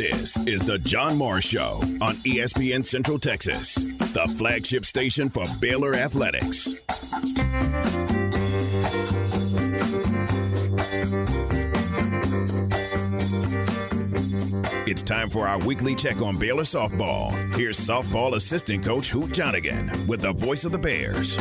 This is the John Morris Show on ESPN Central Texas, the flagship station for Baylor Athletics. It's time for our weekly check on Baylor softball. Here's softball assistant coach Hoot Johnigan with the voice of the Bears.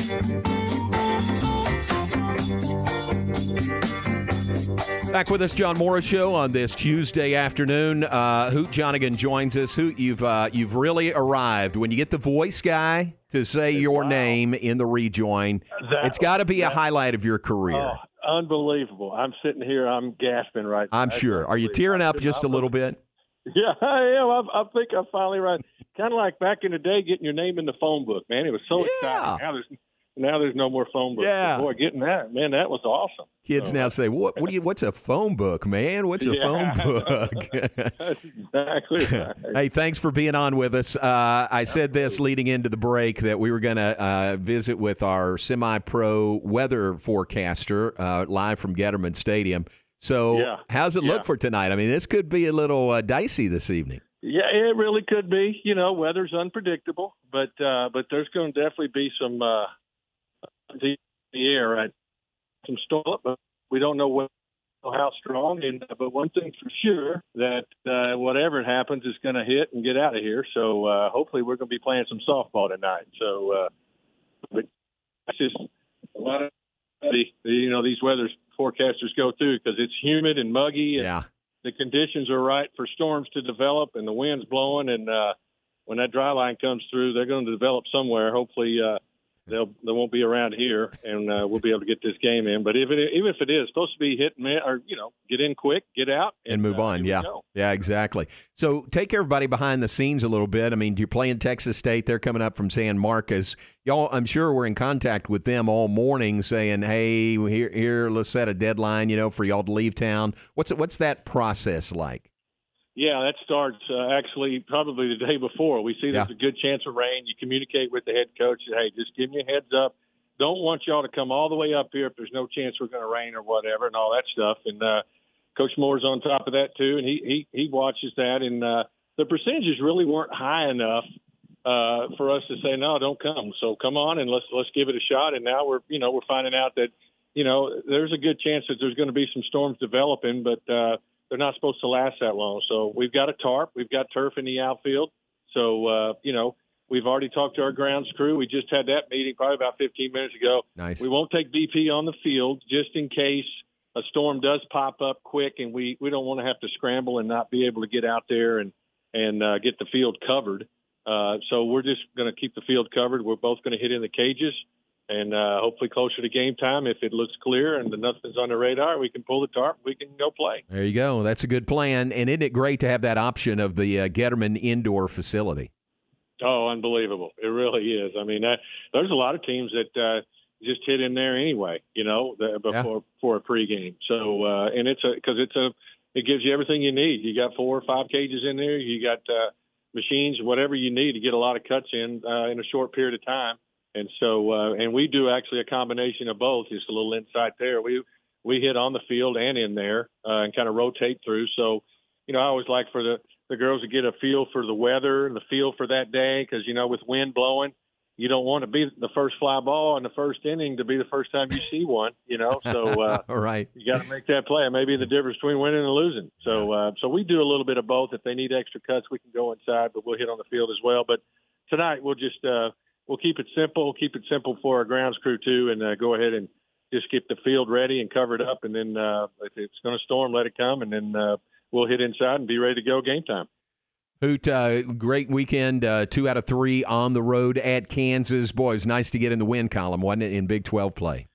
Back with us, John Morris Show on this Tuesday afternoon. Uh, Hoot Johnigan joins us. Hoot, you've uh, you've really arrived. When you get the voice guy to say your Wow. name in the rejoin, That- it's got to be a highlight of your career. Oh, unbelievable! I'm sitting here, I'm gasping right. now. I'm That's sure. Are you tearing up just a little bit? Yeah, I am. I, I think I'm finally right. Kind of like back in the day, getting your name in the phone book. Man, it was so Yeah. exciting. Now there's now there's no more phone books. Yeah. But boy, getting that man, that was awesome. Kids So, now say, "What? What do you? What's a phone book, man? What's a Yeah. phone book?" Exactly right. Hey, thanks for being on with us. Uh, I said this leading into the break that we were going to uh, visit with our semi-pro weather forecaster uh, live from Getterman Stadium. So, Yeah. how's it Yeah. look for tonight? I mean, this could be a little uh, dicey this evening. Yeah, it really could be. You know, weather's unpredictable, but uh, but there's going to definitely be some uh, the, the air right? some storm, but we don't know what how strong. And but one thing for sure that uh, whatever happens is going to hit and get out of here. So uh, hopefully we're going to be playing some softball tonight. So, uh, but it's just a lot of the, you know these weather forecasters go through because it's humid and muggy and Yeah. the conditions are right for storms to develop and the wind's blowing and uh when that dry line comes through they're going to develop somewhere hopefully uh they'll they won't be around here and uh, we'll be able to get this game in but if it even if it is supposed to be hit and miss, or you know get in quick get out And move uh, on. Yeah. Yeah, exactly. So, take everybody behind the scenes a little bit. I mean, you're playing Texas State. They're coming up from San Marcos. Y'all, I'm sure we're in contact with them all morning saying, hey, here, here, let's set a deadline, you know, for y'all to leave town. What's, what's that process like? Yeah, that starts uh, actually probably the day before. We see there's Yeah. a good chance of rain. You communicate with the head coach. Hey, just give me a heads up. Don't want y'all to come all the way up here if there's no chance we're going to rain or whatever and all that stuff. And uh, Coach Moore's on top of that too, and he he he watches that. And uh, the percentages really weren't high enough uh, for us to say no, don't come. So come on and let's let's give it a shot. And now we're you know we're finding out that you know there's a good chance that there's going to be some storms developing, but uh, they're not supposed to last that long. So we've got a tarp, we've got turf in the outfield. So uh, you know we've already talked to our grounds crew. We just had that meeting probably about 15 minutes ago. Nice. We won't take BP on the field just in case a storm does pop up quick, and we we don't want to have to scramble and not be able to get out there and and uh, get the field covered. Uh, so we're just going to keep the field covered. We're both going to hit in the cages, and uh, hopefully closer to game time, if it looks clear and nothing's on the radar, we can pull the tarp. We can go play. There you go. That's a good plan. And isn't it great to have that option of the uh, Getterman indoor facility? Oh, unbelievable! It really is. I mean, that, there's a lot of teams that uh, just hit in there anyway, you know, the, Yeah. before for a pregame. So, uh, and it's a because it's a it gives you everything you need. You got four or five cages in there. You got uh, machines, whatever you need to get a lot of cuts in uh, in a short period of time. And so, uh, and we do actually a combination of both. Just a little insight there. We we hit on the field and in there uh, and kind of rotate through. So, you know, I always like for the the girls to get a feel for the weather and the feel for that day because you know with wind blowing, you don't want to be the first fly ball in the first inning to be the first time you see one. You know, so uh, All right. you got to make that play. Maybe the difference between winning and losing. So, uh, so we do a little bit of both. If they need extra cuts, we can go inside, but we'll hit on the field as well. But tonight we'll just uh, we'll keep it simple. Keep it simple for our grounds crew too, and uh, go ahead and just get the field ready and cover it up. And then uh, if it's going to storm, let it come, and then uh, we'll hit inside and be ready to go game time. Hoot, uh, great weekend. Uh, two out of three on the road at Kansas. Boy, it was nice to get in the win column, wasn't it, in Big 12 play?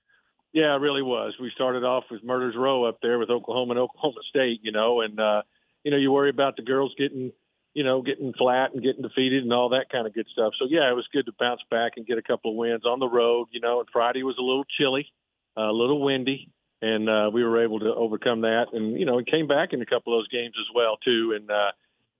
Yeah, it really was. We started off with Murders Row up there with Oklahoma and Oklahoma State, you know, and uh, you know, you worry about the girls getting, you know, getting flat and getting defeated and all that kind of good stuff. So yeah, it was good to bounce back and get a couple of wins on the road, you know. And Friday was a little chilly, uh, a little windy, and uh, we were able to overcome that. And you know, it came back in a couple of those games as well too. And uh,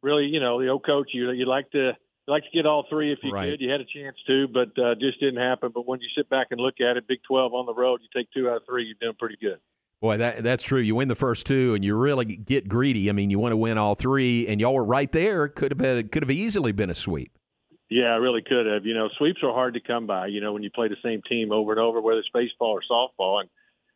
really, you know, the old coach, you you like to you like to get all three if you Right. could. You had a chance to, but uh, just didn't happen. But when you sit back and look at it, Big 12 on the road, you take two out of three, you're doing pretty good. Boy, that that's true. You win the first two, and you really get greedy. I mean, you want to win all three, and y'all were right there. Could have been, could have easily been a sweep. Yeah, I really could have. You know, sweeps are hard to come by. You know, when you play the same team over and over, whether it's baseball or softball, and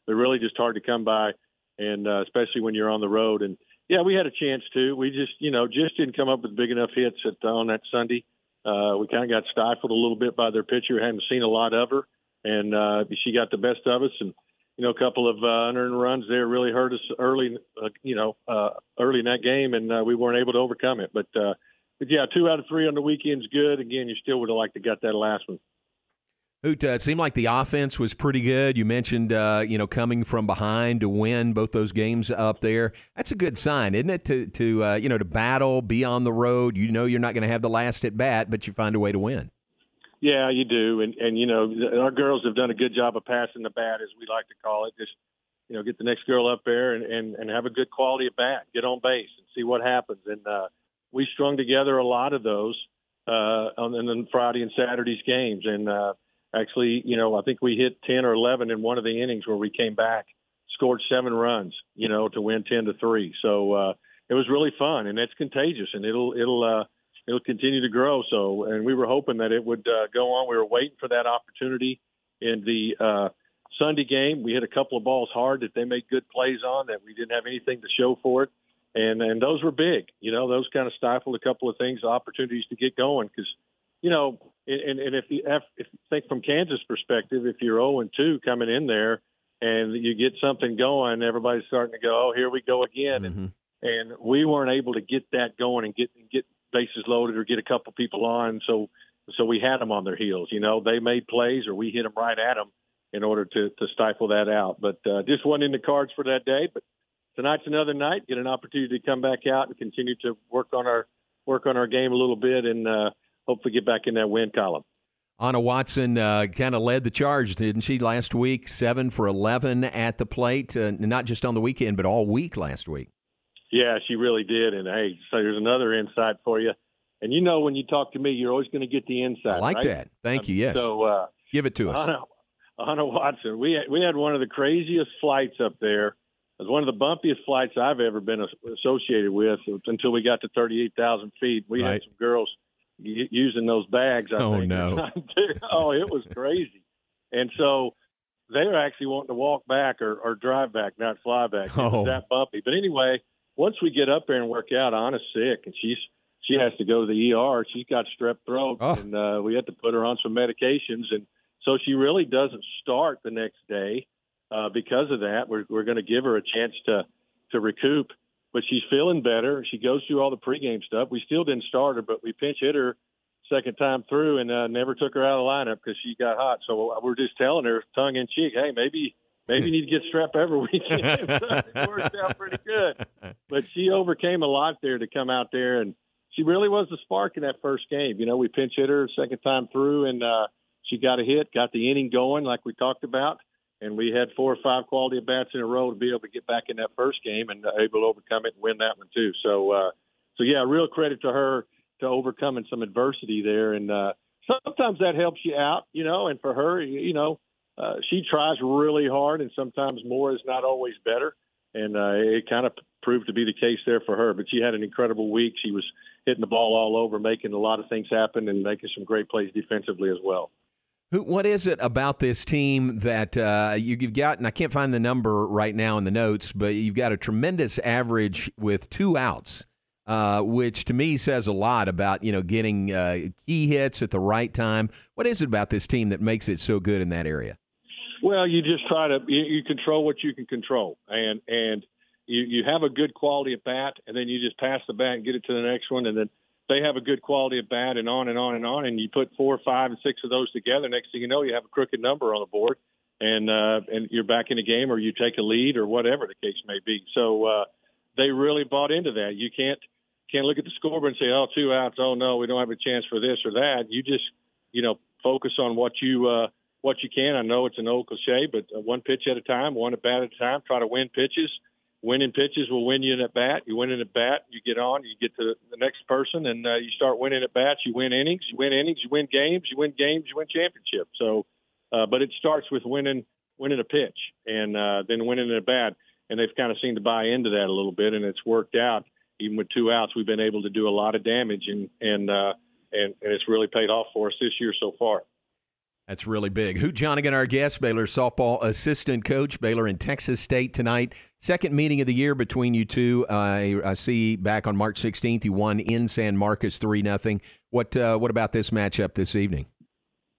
they're really just hard to come by, and uh, especially when you're on the road. And yeah, we had a chance to. We just, you know, just didn't come up with big enough hits at, on that Sunday. Uh, we kind of got stifled a little bit by their pitcher. Hadn't seen a lot of her, and uh, she got the best of us. And you know, a couple of uh, unearned runs there really hurt us early, uh, you know, uh, early in that game, and uh, we weren't able to overcome it. But, uh, but yeah, two out of three on the weekend's good. Again, you still would have liked to get that last one. Hoot, uh, it seemed like the offense was pretty good. You mentioned, uh, you know, coming from behind to win both those games up there. That's a good sign, isn't it? To, to uh, you know, to battle, be on the road. You know, you're not going to have the last at bat, but you find a way to win. Yeah, you do, and and you know, our girls have done a good job of passing the bat, as we like to call it. Just you know, get the next girl up there and and, and have a good quality at bat, get on base, and see what happens. And uh, we strung together a lot of those uh, on the Friday and Saturday's games, and uh, actually, you know, I think we hit 10 or 11 in one of the innings where we came back, scored seven runs, you know, to win 10 to three. So uh, it was really fun, and it's contagious, and it'll it'll uh, it'll continue to grow. So, and we were hoping that it would uh, go on. We were waiting for that opportunity in the uh, Sunday game. We hit a couple of balls hard that they made good plays on that we didn't have anything to show for it, and and those were big. You know, those kind of stifled a couple of things, opportunities to get going because you know, and, and if you if you think from Kansas perspective, if you're 0 and 2 coming in there and you get something going, everybody's starting to go, oh, here we go again, mm-hmm. and and we weren't able to get that going and get get bases loaded or get a couple people on, so so we had them on their heels. You know, they made plays or we hit them right at them in order to to stifle that out. But uh, just wasn't in the cards for that day. But tonight's another night. Get an opportunity to come back out and continue to work on our work on our game a little bit and. uh hopefully get back in that win column. Anna Watson uh, kind of led the charge, didn't she, last week? Seven for 11 at the plate, uh, not just on the weekend, but all week last week. Yeah, she really did. And hey, so there's another insight for you. And you know, when you talk to me, you're always going to get the insight. I like right? that. Thank um, you. Yes. So uh, give it to us. Anna, Anna Watson, we had, we had one of the craziest flights up there. It was one of the bumpiest flights I've ever been associated with until we got to 38,000 feet. We right. had some girls – using those bags. I oh think. no! oh, it was crazy. And so they were actually wanting to walk back or, or drive back, not fly back. Oh. It was that bumpy. But anyway, once we get up there and work out, Anna's sick, and she's she has to go to the ER. She's got strep throat, oh. and uh, we had to put her on some medications, and so she really doesn't start the next day uh, because of that. We're we're going to give her a chance to to recoup but she's feeling better. She goes through all the pregame stuff. We still didn't start her, but we pinch hit her second time through and uh, never took her out of the lineup because she got hot. So we're just telling her tongue in cheek, hey, maybe maybe you need to get strep every weekend. it worked out pretty good. But she overcame a lot there to come out there, and she really was the spark in that first game. You know, we pinch hit her second time through, and uh, she got a hit, got the inning going like we talked about and we had four or five quality at bats in a row to be able to get back in that first game and uh, able to overcome it and win that one too. So, uh, so yeah, real credit to her to overcoming some adversity there, and uh, sometimes that helps you out, you know. And for her, you know, uh, she tries really hard, and sometimes more is not always better. And uh, it kind of proved to be the case there for her. But she had an incredible week. She was hitting the ball all over, making a lot of things happen, and making some great plays defensively as well. What is it about this team that uh, you, have got? And I can't find the number right now in the notes, but you've got a tremendous average with two outs, uh, which to me says a lot about you know getting uh, key hits at the right time. What is it about this team that makes it so good in that area? Well, you just try to you, you control what you can control, and and you, you have a good quality at bat, and then you just pass the bat and get it to the next one, and then they have a good quality of bat and on and on and on. And you put four, five, and six of those together. Next thing you know, you have a crooked number on the board, and uh, and you're back in the game, or you take a lead, or whatever the case may be. So uh, they really bought into that. You can't can't look at the scoreboard and say, oh, two outs. Oh no, we don't have a chance for this or that. You just you know focus on what you uh, what you can. I know it's an old cliche, but uh, one pitch at a time, one at bat at a time. Try to win pitches winning pitches will win you an at bat. You win an at bat, you get on, you get to the next person, and uh, you start winning at bats. You win innings, you win innings, you win games, you win games, you win championships. So, uh, but it starts with winning winning a pitch and uh, then winning in a bat. And they've kind of seemed to buy into that a little bit, and it's worked out. Even with two outs, we've been able to do a lot of damage, and and uh, and, and it's really paid off for us this year so far. That's really big. Hoot Johnigan, our guest, Baylor softball assistant coach, Baylor and Texas State tonight. Second meeting of the year between you two. Uh, I see back on March 16th, you won in San Marcos 3 nothing. What uh, what about this matchup this evening?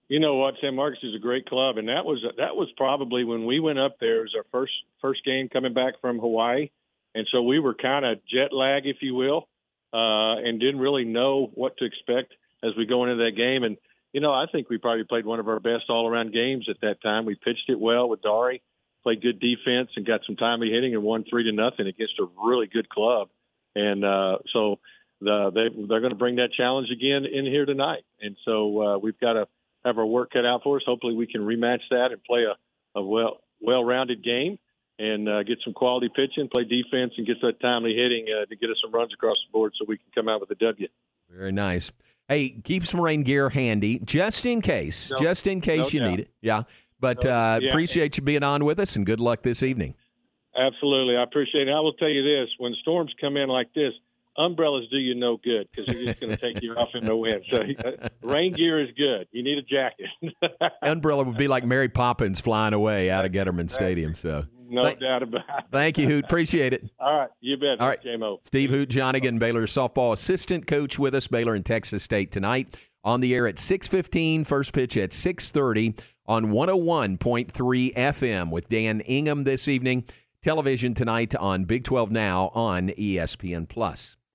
You know what, San Marcos is a great club, and that was that was probably when we went up there. It was our first first game coming back from Hawaii, and so we were kind of jet lag, if you will, uh, and didn't really know what to expect as we go into that game. And you know, I think we probably played one of our best all around games at that time. We pitched it well with Dari, played good defense, and got some timely hitting and won three to nothing against a really good club. And uh, so the, they, they're going to bring that challenge again in here tonight. And so uh, we've got to have our work cut out for us. Hopefully, we can rematch that and play a, a well well rounded game and uh, get some quality pitching, play defense, and get that timely hitting uh, to get us some runs across the board so we can come out with a W. Very nice. Hey, keep some rain gear handy just in case, no, just in case no you doubt. need it. Yeah. But no, uh, yeah. appreciate you being on with us and good luck this evening. Absolutely. I appreciate it. I will tell you this when storms come in like this, umbrellas do you no good because they're just going to take you off in the wind. So uh, rain gear is good. You need a jacket. Umbrella would be like Mary Poppins flying away out of Getterman Stadium. So no Th- doubt about it. Thank you, Hoot. Appreciate it. All right, you bet. All right, JMO. Steve Hoot Johnigan, Baylor softball assistant coach with us, Baylor and Texas State tonight. On the air at 6.15, first pitch at 6.30 on 101.3 FM with Dan Ingham this evening. Television tonight on Big 12 Now on ESPN+. Plus.